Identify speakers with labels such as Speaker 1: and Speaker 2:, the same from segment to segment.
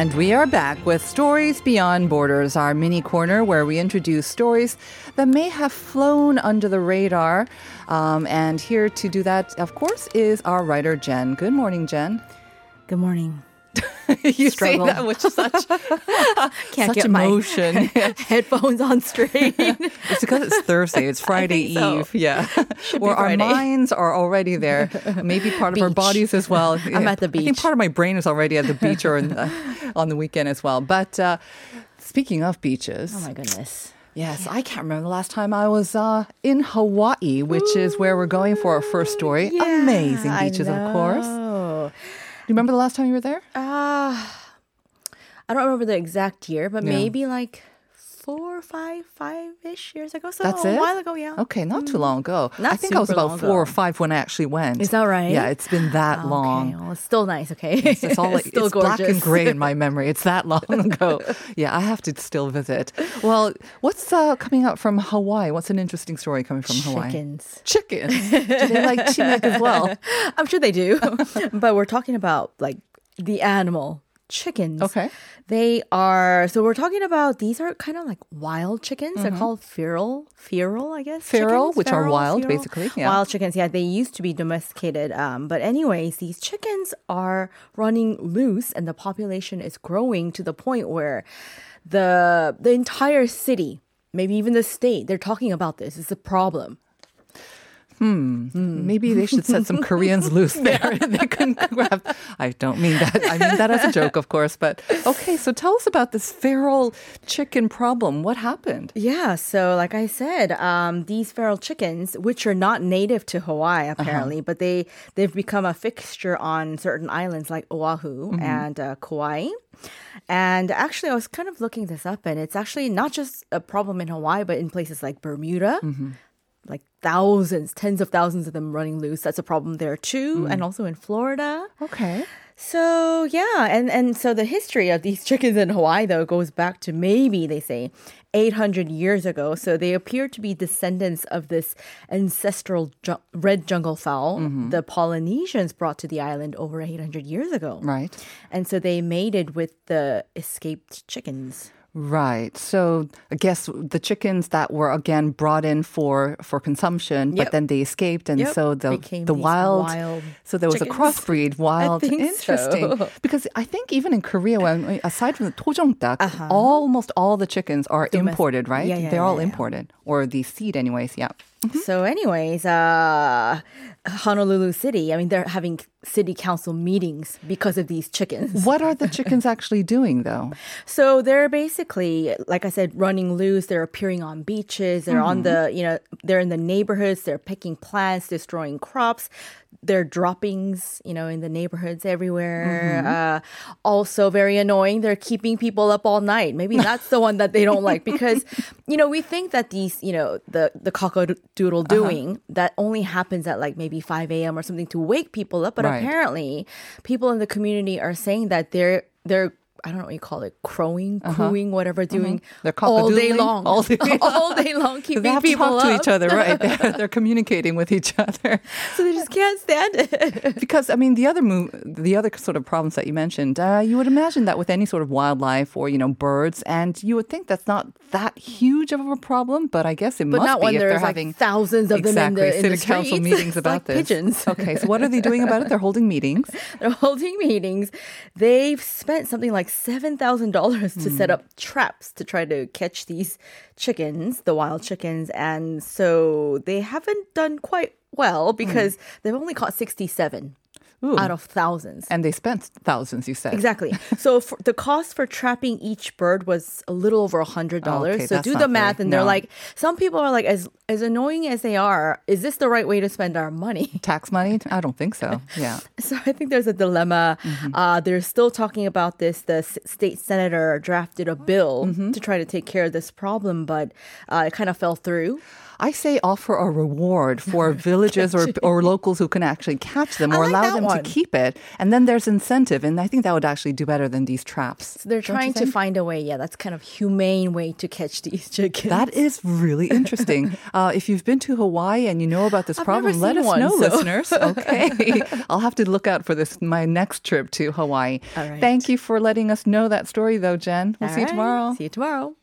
Speaker 1: And we are back with Stories Beyond Borders, our mini corner where we introduce stories that may have flown under the radar. Um, and here to do that, of course, is our writer, Jen. Good morning, Jen.
Speaker 2: Good morning.
Speaker 1: you
Speaker 2: Struggle.
Speaker 1: say that with such,
Speaker 2: Can't
Speaker 1: such
Speaker 2: get
Speaker 1: emotion.
Speaker 2: headphones on straight.
Speaker 1: It's because it's Thursday. It's Friday
Speaker 2: so.
Speaker 1: Eve. Yeah. Where our minds are already there. Maybe part of our bodies as well.
Speaker 2: I'm at the beach.
Speaker 1: I think part of my brain is already at the beach or the, on the weekend as well. But uh, speaking of beaches.
Speaker 2: oh my goodness.
Speaker 1: Yes, I can't remember the last time I was uh, in Hawaii, which is where we're going for our first story. Amazing beaches, of course. You remember the last time you were there?
Speaker 2: Ah, I don't remember the exact year, but
Speaker 1: Yeah.
Speaker 2: maybe like four, five, five-ish years ago. So
Speaker 1: That's
Speaker 2: a
Speaker 1: it?
Speaker 2: while ago, yeah.
Speaker 1: Okay, not too long ago.
Speaker 2: Not
Speaker 1: I think I was about four or five when I actually went.
Speaker 2: Is that right?
Speaker 1: Yeah, it's been that long.
Speaker 2: Okay, well, it's still nice. Okay,
Speaker 1: It's all like,
Speaker 2: still
Speaker 1: it's
Speaker 2: gorgeous.
Speaker 1: black and gray in my memory. It's that long ago. Yeah, I have to still visit. Well, what's uh, coming out from Hawaii? What's an interesting story coming from Hawaii?
Speaker 2: Chickens.
Speaker 1: Chickens. Do they like chimek as well?
Speaker 2: I'm sure they do, but we're talking about like the animal chickens.
Speaker 1: Okay.
Speaker 2: They are so we're talking about these are kind of like wild chickens. They're called feral, feral, I guess.
Speaker 1: Mm-hmm. Feral,
Speaker 2: chickens.
Speaker 1: which are wild,
Speaker 2: feral.
Speaker 1: basically, yeah.
Speaker 2: Wild chickens, yeah. They used to be domesticated, um, but anyways, these chickens are running loose, and the population is growing to the point where the the entire city, maybe even the state, they're talking about this. It's a problem. Hmm. Hmm.
Speaker 1: Maybe they should set some Koreans loose there they grab. I don't mean that. I mean that as a joke, of course. But okay, so tell us about this feral chicken problem. What happened?
Speaker 2: Yeah, so like I said, um, these feral chickens, which are not native to Hawaii uh-huh. apparently, but they they've become a fixture on certain islands like Oahu mm-hmm. and uh, Kauai. And actually, I was kind of looking this up, and it's actually not just a problem in Hawaii, but in places like Bermuda. Mm-hmm. Like thousands, tens of thousands of them running loose. That's a problem there too. Mm. And also in Florida.
Speaker 1: Okay.
Speaker 2: So yeah, and and so the history of these chickens in Hawaii though goes back to maybe they say 800 years ago. So they appear to be descendants of this ancestral ju- red jungle fowl mm-hmm. the Polynesians brought to the island over 800 years ago.
Speaker 1: Right.
Speaker 2: And so they mated with the escaped chickens.
Speaker 1: Right. So I guess the chickens that were again brought in for for consumption, but then they escaped, and
Speaker 2: Yep.
Speaker 1: so the
Speaker 2: Became
Speaker 1: the wild,
Speaker 2: wild
Speaker 1: So there was
Speaker 2: chickens.
Speaker 1: a crossbreed. Wild, interesting.
Speaker 2: so.
Speaker 1: Because I think even in Korea, when aside from the tojongdak, almost all the chickens are
Speaker 2: Uh-huh.
Speaker 1: Imported, right?
Speaker 2: Yeah, yeah,
Speaker 1: They're all
Speaker 2: yeah, yeah.
Speaker 1: imported, or the seed, anyways. Yeah.
Speaker 2: So, anyways, uh, Honolulu City, I mean, they're having city council meetings because of these chickens.
Speaker 1: What are the chickens actually doing, though?
Speaker 2: So they're basically, like I said, running loose. They're appearing on beaches. They're on the, mm-hmm. you know, they're in the neighborhoods. They're picking plants, destroying crops. Their droppings, you know, in the neighborhoods everywhere. Mm-hmm. Uh, also very annoying. They're keeping people up all night. Maybe that's the one that they don't like because, you know, we think that these, you know, the the cockadoodle uh-huh. doing that only happens at like maybe 5 a.m. or something to wake people up, but
Speaker 1: Right.
Speaker 2: apparently people in the community are saying that they're they're I don't know what you call it, crowing, cooing, whatever, doing
Speaker 1: Uh-huh. They're
Speaker 2: all day long,
Speaker 1: All day
Speaker 2: all day long, keeping people
Speaker 1: talk to each other, right? They're, they're communicating with each other.
Speaker 2: so they just can't stand it.
Speaker 1: Because I mean, the other move, the other sort of problems that you mentioned, uh, you would imagine that with any sort of wildlife or you know birds, and you would think that's not that huge of a problem, but I guess it
Speaker 2: But
Speaker 1: must
Speaker 2: not
Speaker 1: be
Speaker 2: when
Speaker 1: if they're
Speaker 2: like
Speaker 1: having
Speaker 2: thousands of them in
Speaker 1: exactly
Speaker 2: the, in
Speaker 1: city
Speaker 2: the
Speaker 1: council
Speaker 2: streets.
Speaker 1: meetings about
Speaker 2: like
Speaker 1: this.
Speaker 2: Pigeons.
Speaker 1: Okay, so what are they doing about it? They're holding meetings.
Speaker 2: They're holding meetings. They've spent something like seven thousand dollars to
Speaker 1: Hmm.
Speaker 2: set up traps to try to catch these chickens, the wild chickens, and so they haven't done quite well because they've only caught sixty-seven
Speaker 1: Hmm. Ooh.
Speaker 2: out of thousands.
Speaker 1: And they spent thousands, you said.
Speaker 2: Exactly. So the cost for trapping each bird was a little over a hundred dollars.
Speaker 1: Okay,
Speaker 2: so do the math, and they're like, some people are like, as as annoying as they are, is this the right way to spend our money?
Speaker 1: Tax money? I don't think so. Yeah.
Speaker 2: So I think there's a dilemma.
Speaker 1: Mm-hmm.
Speaker 2: Uh, they're still talking about this. The s- state senator drafted a bill
Speaker 1: Mm-hmm.
Speaker 2: to try to take care of this problem, but uh, it kind of fell through.
Speaker 1: I say offer a reward for villages or, or locals who can actually catch them or
Speaker 2: like
Speaker 1: allow them to keep it. And then there's incentive. And I think that would actually do better than these traps.
Speaker 2: So they're
Speaker 1: Don't
Speaker 2: trying to find a way. Yeah, that's kind of humane way to catch these chickens.
Speaker 1: That is really interesting. Uh, if you've been to Hawaii and you know about this
Speaker 2: I've
Speaker 1: problem, let us
Speaker 2: one,
Speaker 1: know,
Speaker 2: so-
Speaker 1: listeners. Okay. I'll have to look out for this my next trip to Hawaii.
Speaker 2: Right.
Speaker 1: Thank you for letting us know that story, though, Jen. We'll
Speaker 2: All
Speaker 1: see you tomorrow.
Speaker 2: See you tomorrow.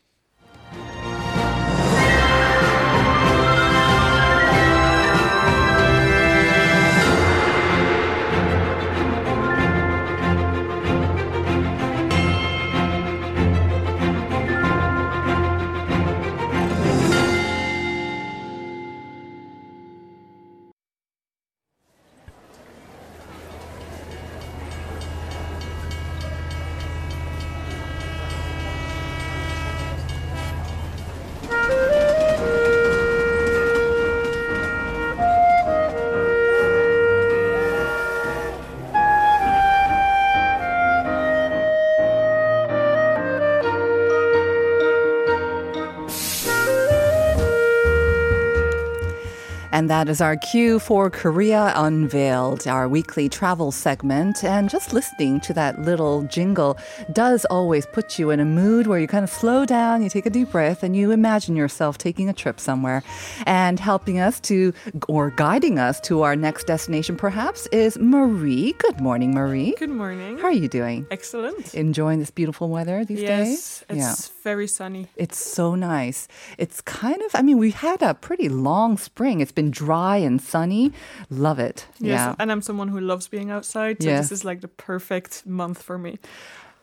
Speaker 1: And that is our cue for Korea Unveiled, our weekly travel segment. And just listening to that little jingle does always put you in a mood where you kind of slow down, you take a deep breath, and you imagine yourself taking a trip somewhere. And helping us to, or guiding us to our next destination perhaps, is Marie. Good morning, Marie.
Speaker 3: Good morning.
Speaker 1: How are you doing?
Speaker 3: Excellent.
Speaker 1: Enjoying this beautiful weather these
Speaker 3: yes,
Speaker 1: days?
Speaker 3: Yes, it's very sunny.
Speaker 1: It's so nice. It's kind of, I mean, we had a pretty long spring. It's been dry and sunny. Love it.
Speaker 3: Yes,
Speaker 1: Yeah.
Speaker 3: and I'm someone who loves being outside, so
Speaker 1: Yeah.
Speaker 3: this is like the perfect month for me.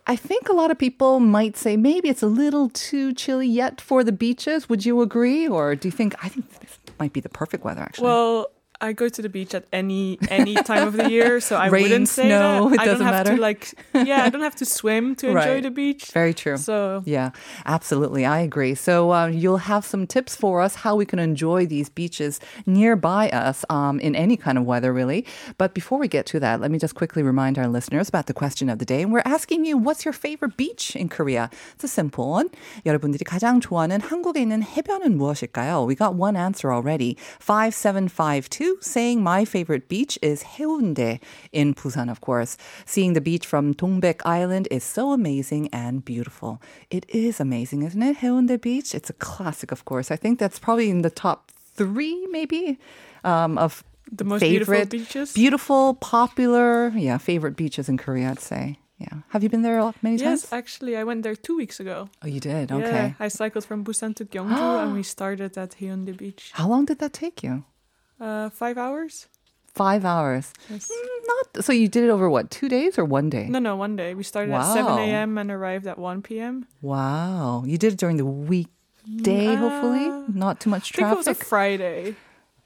Speaker 1: I think a lot of people might say maybe it's a little too chilly yet for the beaches. Would you agree? Or do you think, I think this might be the perfect weather actually.
Speaker 3: Well, I go to the beach at any any time of the year, so I
Speaker 1: Rain,
Speaker 3: wouldn't say
Speaker 1: snow,
Speaker 3: that.
Speaker 1: it
Speaker 3: I
Speaker 1: doesn't
Speaker 3: don't have
Speaker 1: matter.
Speaker 3: to like yeah, I don't have to swim to enjoy
Speaker 1: Right.
Speaker 3: the beach.
Speaker 1: Very true.
Speaker 3: So
Speaker 1: Yeah, absolutely. I agree. So uh, you'll have some tips for us how we can enjoy these beaches nearby us um, in any kind of weather, really. But before we get to that, let me just quickly remind our listeners about the question of the day. And we're asking you, what's your favorite beach in Korea? It's a simple one. 여러분들이 가장 좋아하는 한국에 있는 해변은 무엇일까요? We got one answer already. 5752 saying my favorite beach is Haeundae in Busan, of course. Seeing the beach from Dongbaek Island is so amazing and beautiful. It is amazing, isn't it? Haeundae Beach. It's a classic, of course. I think that's probably in the top three, maybe, um, of
Speaker 3: the most
Speaker 1: favorite,
Speaker 3: beautiful beaches.
Speaker 1: beautiful, popular, yeah, favorite beaches in Korea. I'd say. Yeah. Have you been there many
Speaker 3: yes,
Speaker 1: times?
Speaker 3: actually, I went there two weeks ago.
Speaker 1: Oh, you did. Okay. Yeah.
Speaker 3: I cycled from Busan to Gyeongju, and we started at Haeundae Beach.
Speaker 1: How long did that take you?
Speaker 3: Uh, five hours.
Speaker 1: Five hours.
Speaker 3: Yes.
Speaker 1: Mm, Not so. You did it over what? Two days or one day?
Speaker 3: No, no, one day. We started at 7 a.m. and arrived at 1 p.m.
Speaker 1: Wow. You did it during the weekday, hopefully.
Speaker 3: Uh,
Speaker 1: Not too much
Speaker 3: I think it was a. Friday.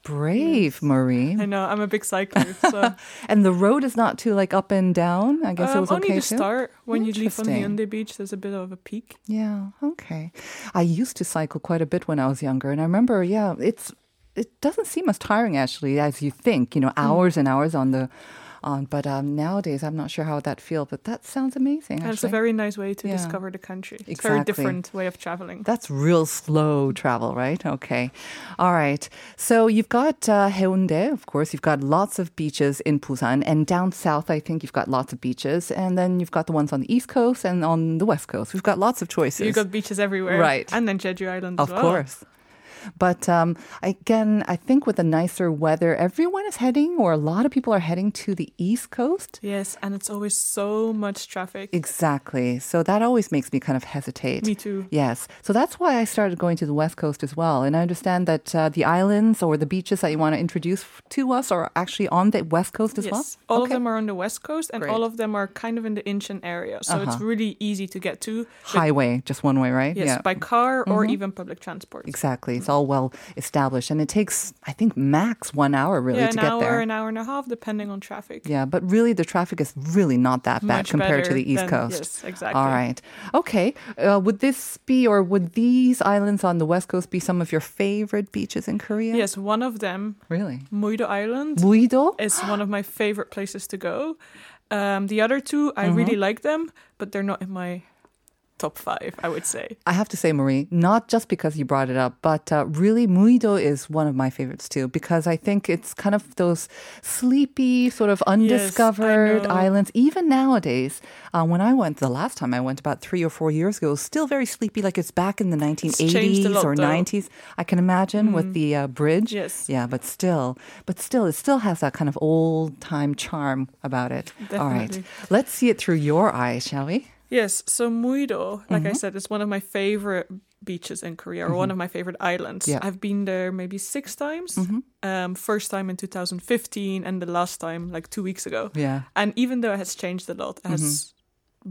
Speaker 1: Brave, Marie.
Speaker 3: I know, I'm a big cyclist. So
Speaker 1: And the road is not too like up and down. I guess it
Speaker 3: um,
Speaker 1: was
Speaker 3: only
Speaker 1: okay
Speaker 3: to
Speaker 1: too.
Speaker 3: start. When you leave from. Haeundae Beach, there's a bit of a peak.
Speaker 1: Yeah, okay. I used to cycle quite a bit when I was younger, and I remember, yeah, it's it doesn't seem as tiring actually as you think. You know,
Speaker 3: Mm.
Speaker 1: hours and hours on the on. But um, nowadays, I'm not sure how that feels. But that sounds amazing.
Speaker 3: That's it's a very nice way to
Speaker 1: Yeah.
Speaker 3: discover the country. It's a very different way of traveling.
Speaker 1: That's real slow travel, right? Okay. All right. So you've got uh, Haeundae, of course. You've got lots of beaches in Busan. And down south, I think you've got lots of beaches. And then you've got the ones on the east coast and on the west coast. We've got lots of choices.
Speaker 3: You've got beaches everywhere.
Speaker 1: Right.
Speaker 3: And then Jeju Island
Speaker 1: Of
Speaker 3: as well.
Speaker 1: course. But um, again, I think with the nicer weather, everyone is heading, or a lot of people are heading to the East Coast.
Speaker 3: Yes, and it's always so much traffic.
Speaker 1: Exactly. So that always makes me kind of hesitate.
Speaker 3: Me too.
Speaker 1: Yes. So that's why I started going to the West Coast as well. And I understand that uh, the islands or the beaches that you want to introduce to us are actually on the West Coast as
Speaker 3: yes.
Speaker 1: well.
Speaker 3: All of them are on the west coast, and
Speaker 1: Great.
Speaker 3: all of them are kind of in the Incheon area, so it's
Speaker 1: Uh-huh.
Speaker 3: really easy to get to.
Speaker 1: Highway, just one way, right?
Speaker 3: Yes,
Speaker 1: yeah.
Speaker 3: by car or even public transport.
Speaker 1: Exactly. It's all well established. And it takes, I think, max one hour really
Speaker 3: yeah,
Speaker 1: to get
Speaker 3: hour,
Speaker 1: there.
Speaker 3: an hour and a half, depending on traffic.
Speaker 1: Yeah, but really the traffic is really not that bad
Speaker 3: Much
Speaker 1: compared to the East
Speaker 3: than-
Speaker 1: Coast.
Speaker 3: yes, exactly.
Speaker 1: All right. Okay. Uh, would this be, or would these islands on the West Coast be some of your favorite beaches in Korea?
Speaker 3: Yes, one of them,
Speaker 1: Really?
Speaker 3: Muido Island,
Speaker 1: Muido?
Speaker 3: is one of my favorite places to go. Um, the other two, I really
Speaker 1: Mm-hmm.
Speaker 3: like them, but they're not in my top five, I would say.
Speaker 1: I have to say, Marie, not just because you brought it up, but uh, really, Muido is one of my favorites too, because I think it's kind of those sleepy, sort of undiscovered
Speaker 3: know.
Speaker 1: islands. Even nowadays, uh, when I went the last time I went about three or four years ago, it was still very sleepy, like it's back in the 1980s
Speaker 3: lot,
Speaker 1: or
Speaker 3: though.
Speaker 1: 90s. I can imagine with the uh, bridge.
Speaker 3: Yes.
Speaker 1: Yeah, but still, but still, it still has that kind of old time charm about it. All right. Let's see it through your eyes, shall we?
Speaker 3: Yes, so Muido, like
Speaker 1: Mm-hmm.
Speaker 3: I said, is one of my favorite beaches in Korea, or one of my favorite islands.
Speaker 1: Yeah. Mm-hmm.
Speaker 3: I've been there maybe six times. Um, first time in 2015, and the last time like two weeks ago.
Speaker 1: Yeah.
Speaker 3: And even though it has changed a lot, it has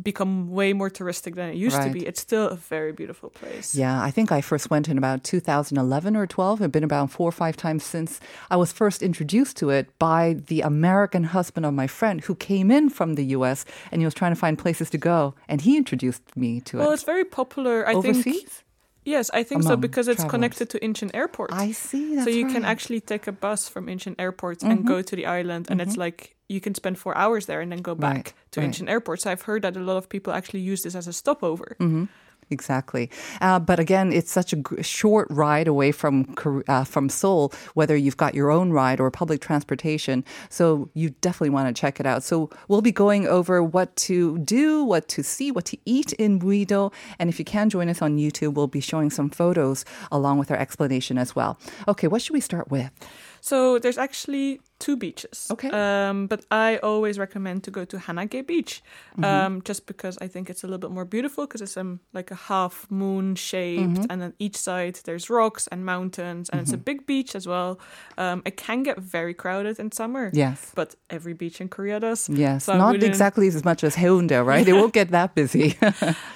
Speaker 3: become way more touristic than it used to
Speaker 1: Mm-hmm.
Speaker 3: Be. It's still a very beautiful place.
Speaker 1: Yeah, I think I first went in about 2011 or 12. I've been about four or five times since I was first introduced to it by the American husband of my friend who came in from the US and he was trying to find places to go. And he introduced me to
Speaker 3: Well,
Speaker 1: it.
Speaker 3: Well, it's very popular. I think. Yes, I think so because it's
Speaker 1: travelers.
Speaker 3: connected to Incheon Airport.
Speaker 1: I see.
Speaker 3: So you can actually take a bus from Incheon Airport and mm-hmm. go to the island, and it's mm-hmm. like you can spend four hours there and then go back
Speaker 1: Right,
Speaker 3: to
Speaker 1: right.
Speaker 3: Incheon Airport. So I've heard that a lot of people actually use this as a stopover. Mm-hmm.
Speaker 1: Exactly, uh, but again, it's such a g- short ride away from uh, from Seoul. Whether you've got your own ride or public transportation, so you definitely want to check it out. So we'll be going over what to do, what to see, what to eat in Muido, and if you can join us on YouTube, we'll be showing some photos along with our explanation as well. Okay, what should we start with?
Speaker 3: So there's actually two beaches.
Speaker 1: Okay.
Speaker 3: Um, but I always recommend to go to Hanagae Beach,
Speaker 1: Mm-hmm.
Speaker 3: um, just because I think it's a little bit more beautiful because it's um, like a half moon shaped,
Speaker 1: Mm-hmm.
Speaker 3: and on each side there's rocks and mountains, and it's a
Speaker 1: Mm-hmm.
Speaker 3: big beach as well. Um, it can get very crowded in summer.
Speaker 1: Yes.
Speaker 3: But every beach in Korea does.
Speaker 1: Yes,
Speaker 3: So
Speaker 1: not exactly as much as Haeundae, right? It won't get that busy.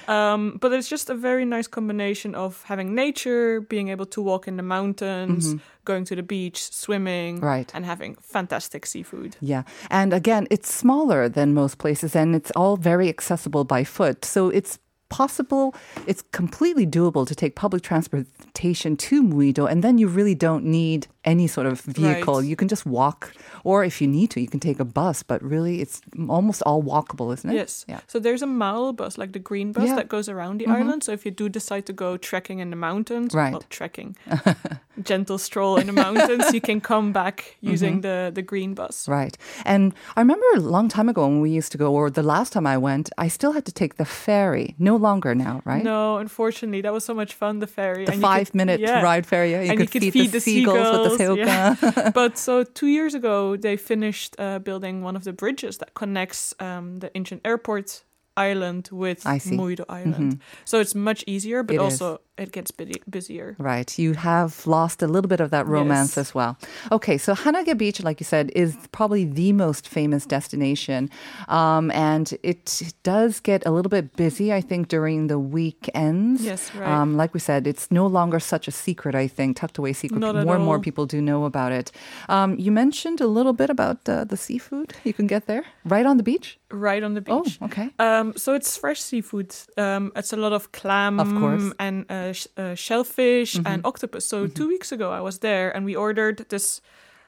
Speaker 3: Um, but it's just a very nice combination of having nature, being able to walk in the mountains, going to the beach, swimming,
Speaker 1: Mm-hmm. Right.
Speaker 3: and having fantastic seafood.
Speaker 1: Yeah. And again, it's smaller than most places and it's all very accessible by foot. So it's possible, it's completely doable to take public transportation to Muido and then you really don't need any sort of vehicle.
Speaker 3: Right.
Speaker 1: You can just walk or if you need to, you can take a bus, but really it's almost all walkable, isn't it?
Speaker 3: Yes.
Speaker 1: Yeah.
Speaker 3: So there's a mile bus, like the green bus,
Speaker 1: Yeah.
Speaker 3: that goes around the mm-hmm. island. So if you do decide to go trekking in the mountains,
Speaker 1: Right.
Speaker 3: well, trekking, gentle stroll in the mountains, you can come back mm-hmm. using the, the green bus.
Speaker 1: Right. And I remember a long time ago when we used to go, or the last time I went, I still had to take the ferry. No longer now, right?
Speaker 3: No, unfortunately, that was so much fun, the ferry.
Speaker 1: The
Speaker 3: and you could-
Speaker 1: five minute
Speaker 3: yeah.
Speaker 1: ride ferry. Yeah. You
Speaker 3: and
Speaker 1: could,
Speaker 3: you could
Speaker 1: feed,
Speaker 3: feed
Speaker 1: the,
Speaker 3: the
Speaker 1: seagulls, with the
Speaker 3: seagulls, yeah. but so two years ago, they finished uh, building one of the bridges that connects um, the Incheon Airport island with
Speaker 1: see. Mm-hmm.
Speaker 3: Island. So it's much easier, but
Speaker 1: It is.
Speaker 3: also it gets busy, busier.
Speaker 1: Right. You have lost a little bit of that romance
Speaker 3: Yes.
Speaker 1: as well. Okay. So Hanagae Beach, like you said, is probably the most famous destination. Um, and it does get a little bit busy, I think, during the weekends.
Speaker 3: Yes, right.
Speaker 1: Um, like we said, it's no longer such a secret, I think, tucked away secret.
Speaker 3: Not
Speaker 1: more and more people do know about it. Um, you mentioned a little bit about uh, the seafood you can get there right on the beach
Speaker 3: right on the
Speaker 1: oh,
Speaker 3: beach.
Speaker 1: Oh, okay.
Speaker 3: Um, so it's fresh seafood. Um, it's a lot of clam,
Speaker 1: of course,
Speaker 3: and uh, sh- uh, shellfish
Speaker 1: mm-hmm.
Speaker 3: and octopus. So mm-hmm. two weeks ago, I was there and we ordered this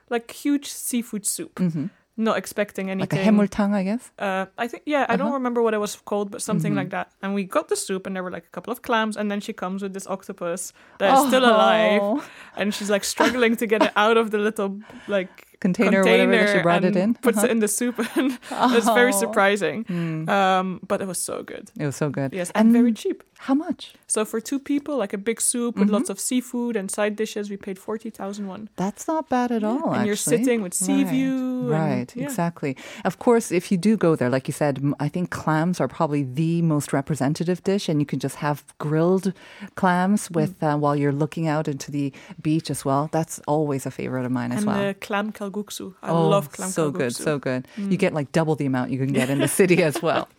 Speaker 3: like huge seafood soup. Mm-hmm. Not expecting
Speaker 1: anything. Like a hemultang, I guess.
Speaker 3: Uh, I think yeah. Uh-huh. I don't
Speaker 1: uh-huh.
Speaker 3: remember what it was called, but something
Speaker 1: mm-hmm.
Speaker 3: like that. And we got the soup, and there were like a couple of clams, and then she comes with this octopus that's oh. still alive, and she's like struggling to get it out of the little like
Speaker 1: Container, whatever she brought it in.
Speaker 3: Puts
Speaker 1: Uh-huh.
Speaker 3: it in the soup, and it's very
Speaker 1: Oh.
Speaker 3: surprising.
Speaker 1: Hmm.
Speaker 3: Um, but it was so good.
Speaker 1: It was so good.
Speaker 3: Yes, and, very cheap.
Speaker 1: How much?
Speaker 3: So for two people, like a big soup
Speaker 1: Mm-hmm.
Speaker 3: with lots of seafood and side dishes, we paid forty thousand won.
Speaker 1: That's not bad at all.
Speaker 3: and you're sitting with sea
Speaker 1: Right,
Speaker 3: view. and-
Speaker 1: Right,
Speaker 3: yeah.
Speaker 1: exactly. Of course, if you do go there, like you said, I think clams are probably the most representative dish, and you can just have grilled clams
Speaker 3: Mm.
Speaker 1: with uh, while you're looking out into the beach as well. That's always a favorite of mine as
Speaker 3: And
Speaker 1: well.
Speaker 3: the clam kalguksu. I
Speaker 1: oh,
Speaker 3: love clam
Speaker 1: so
Speaker 3: kalguksu.
Speaker 1: good, so good.
Speaker 3: Mm.
Speaker 1: You get like double the amount you can get in the city as well.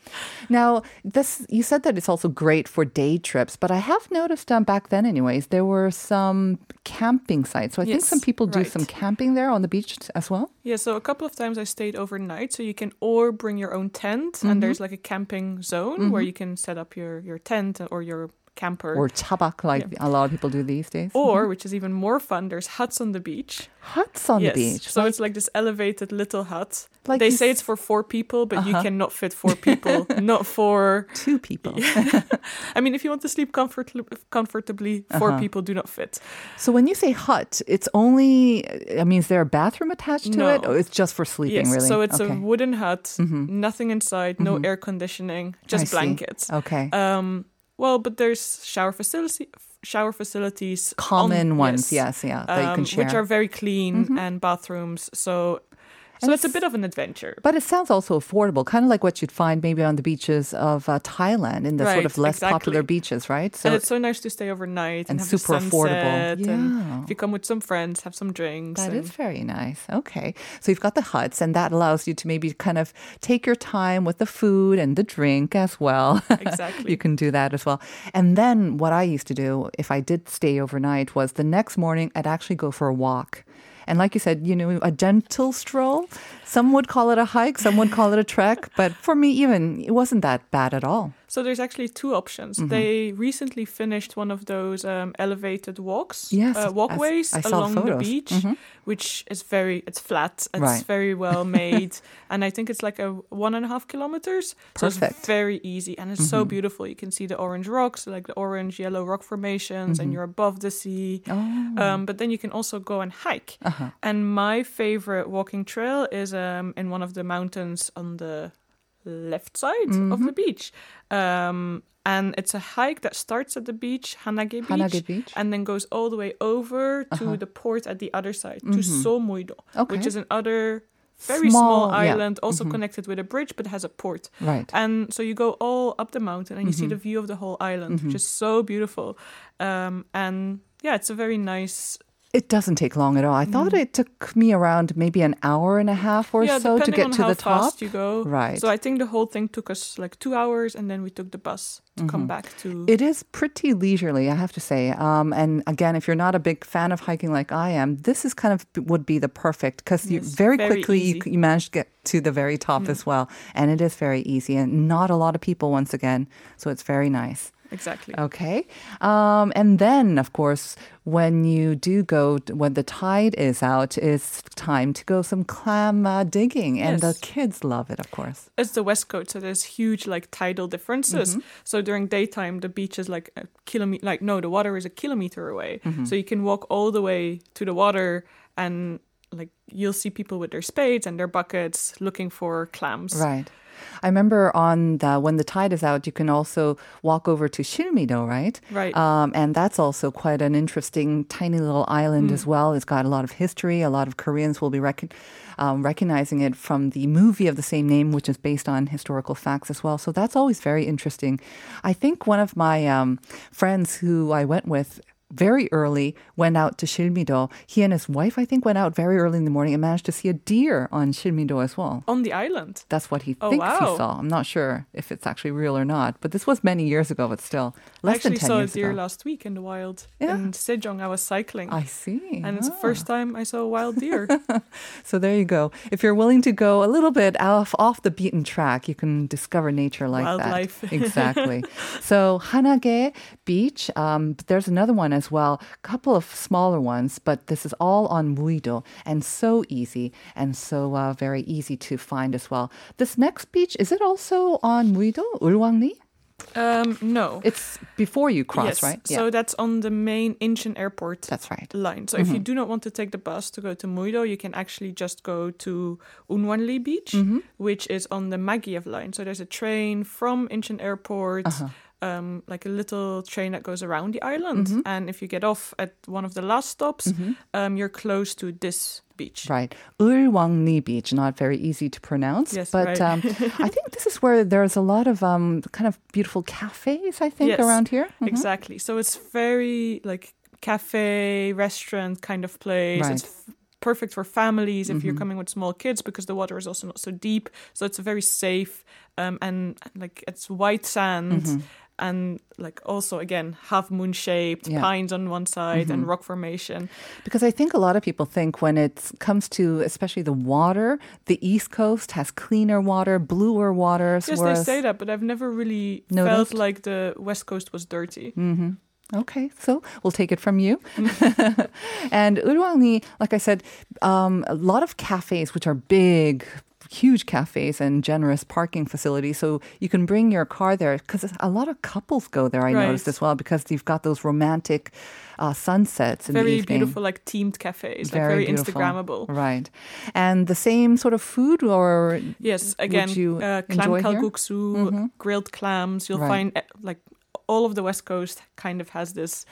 Speaker 1: Now, this you said that it's also great for day trips, but I have noticed um, back then, anyways, there were some camping sites. So I think some people do
Speaker 3: right.
Speaker 1: some camping there on the beach as well.
Speaker 3: Yeah, so a couple of times I stayed overnight. So you can or bring your own tent,
Speaker 1: Mm-hmm.
Speaker 3: and there's like a camping zone where you can set up your your tent or your camper.
Speaker 1: Or chabak, like a lot of people do these days.
Speaker 3: Or, which is even more fun, there's huts on the beach.
Speaker 1: Huts on
Speaker 3: yes.
Speaker 1: the beach.
Speaker 3: So it's like this elevated little hut.
Speaker 1: Like
Speaker 3: they
Speaker 1: you
Speaker 3: say it's for four people, but you
Speaker 1: Uh-huh.
Speaker 3: cannot fit four people. not for.
Speaker 1: two people.
Speaker 3: I mean, if you want to sleep comfort- comfortably, 4
Speaker 1: Uh-huh.
Speaker 3: people do not fit.
Speaker 1: So when you say hut, it's only, I mean, is there a bathroom attached to it?
Speaker 3: No.
Speaker 1: Or it's just for sleeping,
Speaker 3: yes.
Speaker 1: really?
Speaker 3: So it's
Speaker 1: okay.
Speaker 3: a wooden hut,
Speaker 1: Mhm.
Speaker 3: nothing inside, no air conditioning, just
Speaker 1: I see.
Speaker 3: blankets.
Speaker 1: Okay.
Speaker 3: Um, well, but there's shower facility, shower facilities, on-
Speaker 1: Common ones, yes, yeah, that you
Speaker 3: um,
Speaker 1: can share. Mm-hmm.
Speaker 3: which are very clean and bathrooms. So, so
Speaker 1: And
Speaker 3: it's a bit of an adventure.
Speaker 1: But it sounds also affordable, kind of like what you'd find maybe on the beaches of uh, Thailand, in the sort of less popular beaches, right? So
Speaker 3: and it's so nice to stay overnight
Speaker 1: and
Speaker 3: and, have
Speaker 1: super affordable. Yeah.
Speaker 3: And if you come with some friends, have some drinks.
Speaker 1: That is very nice. Okay. So you've got the huts, and that allows you to maybe kind of take your time with the food and the drink as well.
Speaker 3: Exactly.
Speaker 1: you can do that as well. And then what I used to do if I did stay overnight was the next morning I'd actually go for a walk. And like you said, you know, a gentle stroll. Some would call it a hike, some would call it a trek, but for me, even it wasn't that bad at all.
Speaker 3: So there's actually two options.
Speaker 1: Mm-hmm.
Speaker 3: They recently finished one of those um, elevated walks,
Speaker 1: Yes,
Speaker 3: uh, walkways
Speaker 1: I saw
Speaker 3: along the
Speaker 1: photos.
Speaker 3: beach,
Speaker 1: Mhm.
Speaker 3: which is very it's flat. It's
Speaker 1: Right.
Speaker 3: very well made, and I think it's like a one and a half kilometers. So
Speaker 1: Perfect. Mm-hmm.
Speaker 3: it's very easy, and it's so beautiful. You can see the orange rocks, like the orange yellow rock formations, and you're above the sea.
Speaker 1: Mm-hmm. Oh.
Speaker 3: Um, but then you can also go and hike.
Speaker 1: Uh-huh.
Speaker 3: And my favorite walking trail is um, in one of the mountains on the left side of
Speaker 1: Mm-hmm.
Speaker 3: the beach. Um, and it's a hike that starts at the beach, Hanagae Beach,
Speaker 1: Hanagae Beach?
Speaker 3: and then goes all the way over to
Speaker 1: Uh-huh.
Speaker 3: the port at the other side, to Somuido,
Speaker 1: Okay.
Speaker 3: which is another very
Speaker 1: Small,
Speaker 3: small,
Speaker 1: yeah.
Speaker 3: island, also connected with a bridge, but has a port.
Speaker 1: Right.
Speaker 3: And so you go all up the mountain and you see the view of the whole island, which is so beautiful. Um, and yeah, it's a very nice.
Speaker 1: It doesn't take long at all. I thought it took me around maybe an hour and a half or
Speaker 3: Mm. yeah,
Speaker 1: so to get to the top.
Speaker 3: you go.
Speaker 1: Right.
Speaker 3: So I think the whole thing took us like two hours, and then we took the bus to come back to.
Speaker 1: Mm-hmm. It is pretty leisurely, I have to say. Um, and again, if you're not a big fan of hiking like I am, this is kind of would be the perfect because you
Speaker 3: Yes,
Speaker 1: very,
Speaker 3: very
Speaker 1: quickly you.
Speaker 3: Mm.
Speaker 1: you manage to get to the very top as well, and it is very easy and not a lot of people once again, so it's very nice.
Speaker 3: Exactly.
Speaker 1: Okay. Um, and then, of course, when you do go, when the tide is out, it's time to go some clam uh, digging. And the kids love it, of course.
Speaker 3: It's the west coast, so there's huge like tidal differences.
Speaker 1: Mm-hmm.
Speaker 3: So during daytime, the beach is like a kilometer. Like no, the water is a kilometer away,
Speaker 1: Mm-hmm.
Speaker 3: so you can walk all the way to the water and like you'll see people with their spades and their buckets looking for clams.
Speaker 1: Right. I remember on the, when the tide is out, you can also walk over to Shilmido, right?
Speaker 3: Right.
Speaker 1: Um, and that's also quite an interesting, tiny little island as well. It's got a lot of history. A lot of Koreans will be um, recognizing it from the movie of the same name, which is based on historical facts as well. So that's always very interesting. I think one of my um, friends who I went with very early went out to Shilmido. He and his wife, I think, went out very early in the morning and managed to see a deer on Shilmido as well.
Speaker 3: On the island.
Speaker 1: That's what he
Speaker 3: Oh,
Speaker 1: thinks he saw. I'm not sure if it's actually real or not, but this was many years ago, but still
Speaker 3: I
Speaker 1: less
Speaker 3: actually
Speaker 1: than 10
Speaker 3: saw a deer
Speaker 1: ago.
Speaker 3: last week in the wild.
Speaker 1: Yeah.
Speaker 3: In Sejong, I was cycling.
Speaker 1: I see.
Speaker 3: and it's the
Speaker 1: Ah.
Speaker 3: first time I saw a wild deer.
Speaker 1: So there you go. If you're willing to go a little bit off off the beaten track, you can discover nature like
Speaker 3: Wildlife.
Speaker 1: that. Exactly. so Hanagae Beach. Um, there's another one as well. A couple of smaller ones, but this is all on Muido and so easy and so uh, very easy to find as well. This next beach is it also on Muido, Ulwangni?
Speaker 3: um, no.
Speaker 1: It's before you cross,
Speaker 3: yes.
Speaker 1: right?
Speaker 3: So that's on the main Incheon airport
Speaker 1: That's right.
Speaker 3: line. So
Speaker 1: Mm-hmm.
Speaker 3: if you do not want to take the bus to go to Muido, you can actually just go to Ulwangni Beach,
Speaker 1: Mm-hmm.
Speaker 3: which is on the Maglev line. So there's a train from Incheon Airport,
Speaker 1: Uh-huh.
Speaker 3: Um, like a little train that goes around the island.
Speaker 1: Mm-hmm.
Speaker 3: And if you get off at one of the last stops, um, you're close to this beach.
Speaker 1: Right. Ulwangni Beach, not very easy to pronounce.
Speaker 3: Yes,
Speaker 1: but
Speaker 3: right.
Speaker 1: um, I think this is where there's a lot of um, kind of beautiful cafes, I think,
Speaker 3: Yes,
Speaker 1: around here. Mhm.
Speaker 3: Exactly. So it's very like cafe, restaurant kind of place.
Speaker 1: Right.
Speaker 3: It's f- perfect for families if
Speaker 1: Mm-hmm.
Speaker 3: you're coming with small kids because the water is also not so deep. So it's a very safe um, and like it's white sand.
Speaker 1: Mm-hmm.
Speaker 3: And like also again half moon shaped
Speaker 1: Yeah.
Speaker 3: pines on one side and mm-hmm. rock formation.
Speaker 1: Because I think a lot of people think when it comes to especially the water, the East Coast has cleaner water, bluer water
Speaker 3: Yes, they say that, but I've never really
Speaker 1: Noticed?
Speaker 3: felt like the West Coast was dirty. Mm-hmm.
Speaker 1: Okay, so we'll take it from you. Mm-hmm. and Ulwangni, like I said, um, a lot of cafes, which are big, huge cafes and generous parking facilities. So you can bring your car there because a lot of couples go there, I
Speaker 3: Right.
Speaker 1: noticed as well, because you've got those romantic uh, sunsets in the
Speaker 3: Very
Speaker 1: evening.
Speaker 3: beautiful, like themed cafes, like very
Speaker 1: beautiful.
Speaker 3: Instagrammable.
Speaker 1: Right. And the same sort of food or
Speaker 3: Yes, again,
Speaker 1: you
Speaker 3: uh, clam
Speaker 1: here? Mm-hmm.
Speaker 3: grilled clams. You'll
Speaker 1: Right.
Speaker 3: find uh, like all of the West Coast kind of has this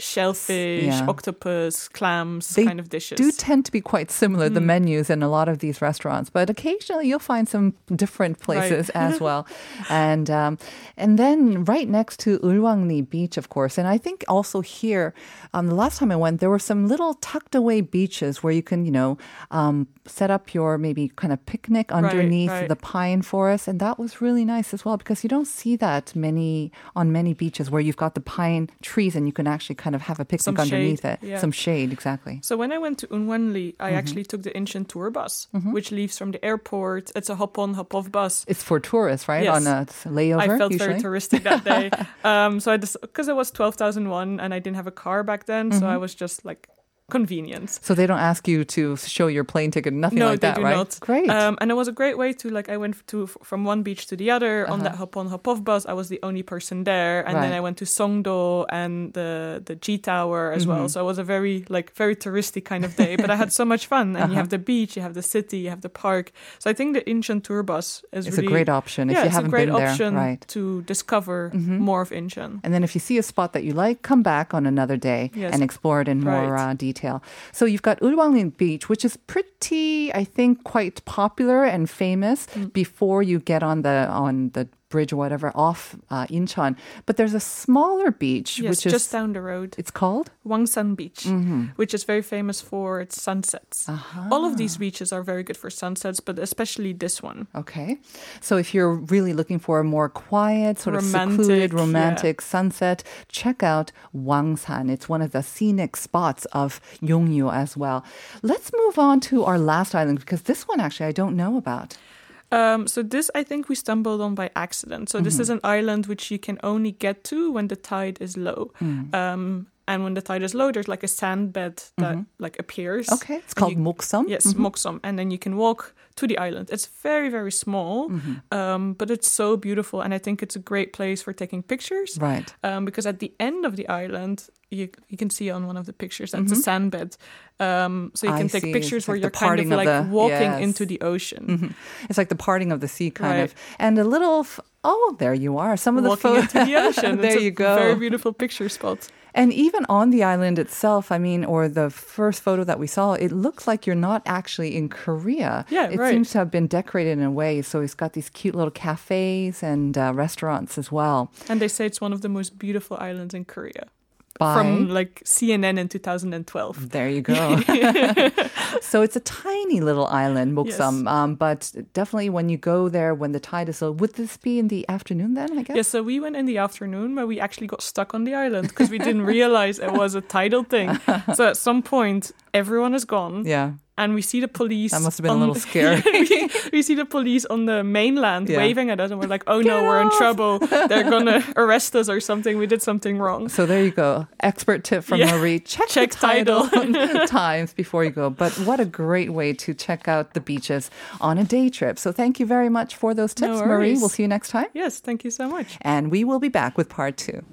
Speaker 3: shellfish,
Speaker 1: Yeah.
Speaker 3: octopus, clams
Speaker 1: They
Speaker 3: kind of dishes.
Speaker 1: do tend to be quite similar,
Speaker 3: Mm.
Speaker 1: the menus in a lot of these restaurants, but occasionally you'll find some different places as well. And um, and then right next to Ulwangni Beach, of course, and I think also here, um, the last time I went, there were some little tucked away beaches where you can, you know, um, set up your maybe kind of picnic underneath
Speaker 3: right.
Speaker 1: the pine forest, and that was really nice as well because you don't see that many on many beaches where you've got the pine trees and you can actually kind of have a picnic
Speaker 3: Some shade,
Speaker 1: underneath it,
Speaker 3: yeah.
Speaker 1: some shade, exactly.
Speaker 3: So when I went to Ulwangni,
Speaker 1: Mm-hmm.
Speaker 3: I actually took the Incheon tour bus, which leaves from the airport. It's a hop on, hop off bus.
Speaker 1: It's for tourists, right?
Speaker 3: Yes.
Speaker 1: On a layover.
Speaker 3: I felt
Speaker 1: usually.
Speaker 3: very touristic that day. um, so I just because it was twelve thousand one and I didn't have a car back then, so
Speaker 1: Mm-hmm.
Speaker 3: I was just like convenience.
Speaker 1: So they don't ask you to show your plane ticket, nothing
Speaker 3: no,
Speaker 1: like
Speaker 3: they
Speaker 1: that,
Speaker 3: do
Speaker 1: right?
Speaker 3: not.
Speaker 1: Great.
Speaker 3: Um, and it was a great way to like I went to from one beach to the other on
Speaker 1: Uh-huh.
Speaker 3: that hop on hop off bus. I was the only person there, and then I went to Songdo and the the G Tower as
Speaker 1: Mm-hmm.
Speaker 3: well. So it was a very like very touristy kind of day, but I had so much fun. And you have the beach, you have the city, you have the park. So I think the Incheon tour bus is
Speaker 1: it's
Speaker 3: really
Speaker 1: a great option if
Speaker 3: yeah,
Speaker 1: you
Speaker 3: it's
Speaker 1: haven't
Speaker 3: a great
Speaker 1: been there,
Speaker 3: option
Speaker 1: right? Mm-hmm.
Speaker 3: to discover more of Incheon.
Speaker 1: And then if you see a spot that you like, come back on another day
Speaker 3: Yes.
Speaker 1: and explore it in more uh, detail. So you've got Ulwangni Beach, which is pretty, I think, quite popular and famous
Speaker 3: Mm.
Speaker 1: before you get on the on the bridge or whatever off uh, Incheon. But there's a smaller beach,
Speaker 3: Yes,
Speaker 1: which is
Speaker 3: just down the road.
Speaker 1: it's called.
Speaker 3: Wangsan Beach,
Speaker 1: Mm-hmm.
Speaker 3: which is very famous for its sunsets.
Speaker 1: Uh-huh.
Speaker 3: All of these beaches are very good for sunsets, but especially this one.
Speaker 1: Okay. So if you're really looking for a more quiet, sort of
Speaker 3: Romantic,
Speaker 1: secluded,
Speaker 3: yeah.
Speaker 1: romantic sunset, check out Wangsan. It's one of the scenic spots of Yongyu as well. Let's move on to our last island because this one actually I don't know about.
Speaker 3: Um, so this, I think, we stumbled on by accident. So this
Speaker 1: Mm-hmm.
Speaker 3: is an island which you can only get to when the tide is low.
Speaker 1: Mm.
Speaker 3: Um, and when the tide is low, there's like a sand bed that like appears.
Speaker 1: Mm-hmm. Okay. It's called
Speaker 3: you-
Speaker 1: Moksum.
Speaker 3: Yes, Moksum, and then you can walk to the island. It's very, very small,
Speaker 1: Mm-hmm.
Speaker 3: um, but it's so beautiful, and I think it's a great place for taking pictures.
Speaker 1: Right.
Speaker 3: Um, because at the end of the island, you you can see on one of the pictures that's a sand bed. Um, so you
Speaker 1: Mm-hmm. I
Speaker 3: can take
Speaker 1: see.
Speaker 3: pictures
Speaker 1: It's
Speaker 3: where
Speaker 1: like
Speaker 3: you're kind of like
Speaker 1: the-
Speaker 3: walking
Speaker 1: yes.
Speaker 3: into the ocean.
Speaker 1: Mhm. It's like the parting of the sea, kind
Speaker 3: Right.
Speaker 1: of. And a little, f- oh, there you are. Some of the
Speaker 3: walking
Speaker 1: pho-
Speaker 3: into the ocean.
Speaker 1: there
Speaker 3: it's a
Speaker 1: you go.
Speaker 3: Very beautiful picture spot.
Speaker 1: And even on the island itself, I mean, or the first photo that we saw, it looks like you're not actually in Korea.
Speaker 3: Yeah,
Speaker 1: it
Speaker 3: right.
Speaker 1: seems to have been decorated in a way. So it's got these cute little cafes and uh, restaurants as well.
Speaker 3: And they say it's one of the most beautiful islands in Korea.
Speaker 1: By
Speaker 3: From like CNN in 2012.
Speaker 1: there you go. so it's a tiny little island, Moksum.
Speaker 3: Yes.
Speaker 1: Um, but definitely when you go there, when the tide is low, would this be in the afternoon then? I guess.
Speaker 3: Yeah, so we went in the afternoon, but we actually got stuck on the island because we didn't realize it was a tidal thing. So at some point, everyone is gone.
Speaker 1: Yeah.
Speaker 3: And we see the police.
Speaker 1: That must have been a little scary.
Speaker 3: we, we see the police on the mainland
Speaker 1: Yeah.
Speaker 3: waving at us, and we're like, "Oh
Speaker 1: Get
Speaker 3: no, we're in trouble! They're gonna arrest us or something. We did something wrong."
Speaker 1: So there you go. Expert tip from
Speaker 3: Yeah.
Speaker 1: Marie. Check,
Speaker 3: Check
Speaker 1: the title
Speaker 3: tidal.
Speaker 1: times before you go. But what a great way to check out the beaches on a day trip. So thank you very much for those tips,
Speaker 3: No
Speaker 1: Marie. We'll see you next time.
Speaker 3: Yes, thank you so much.
Speaker 1: And we will be back with part two.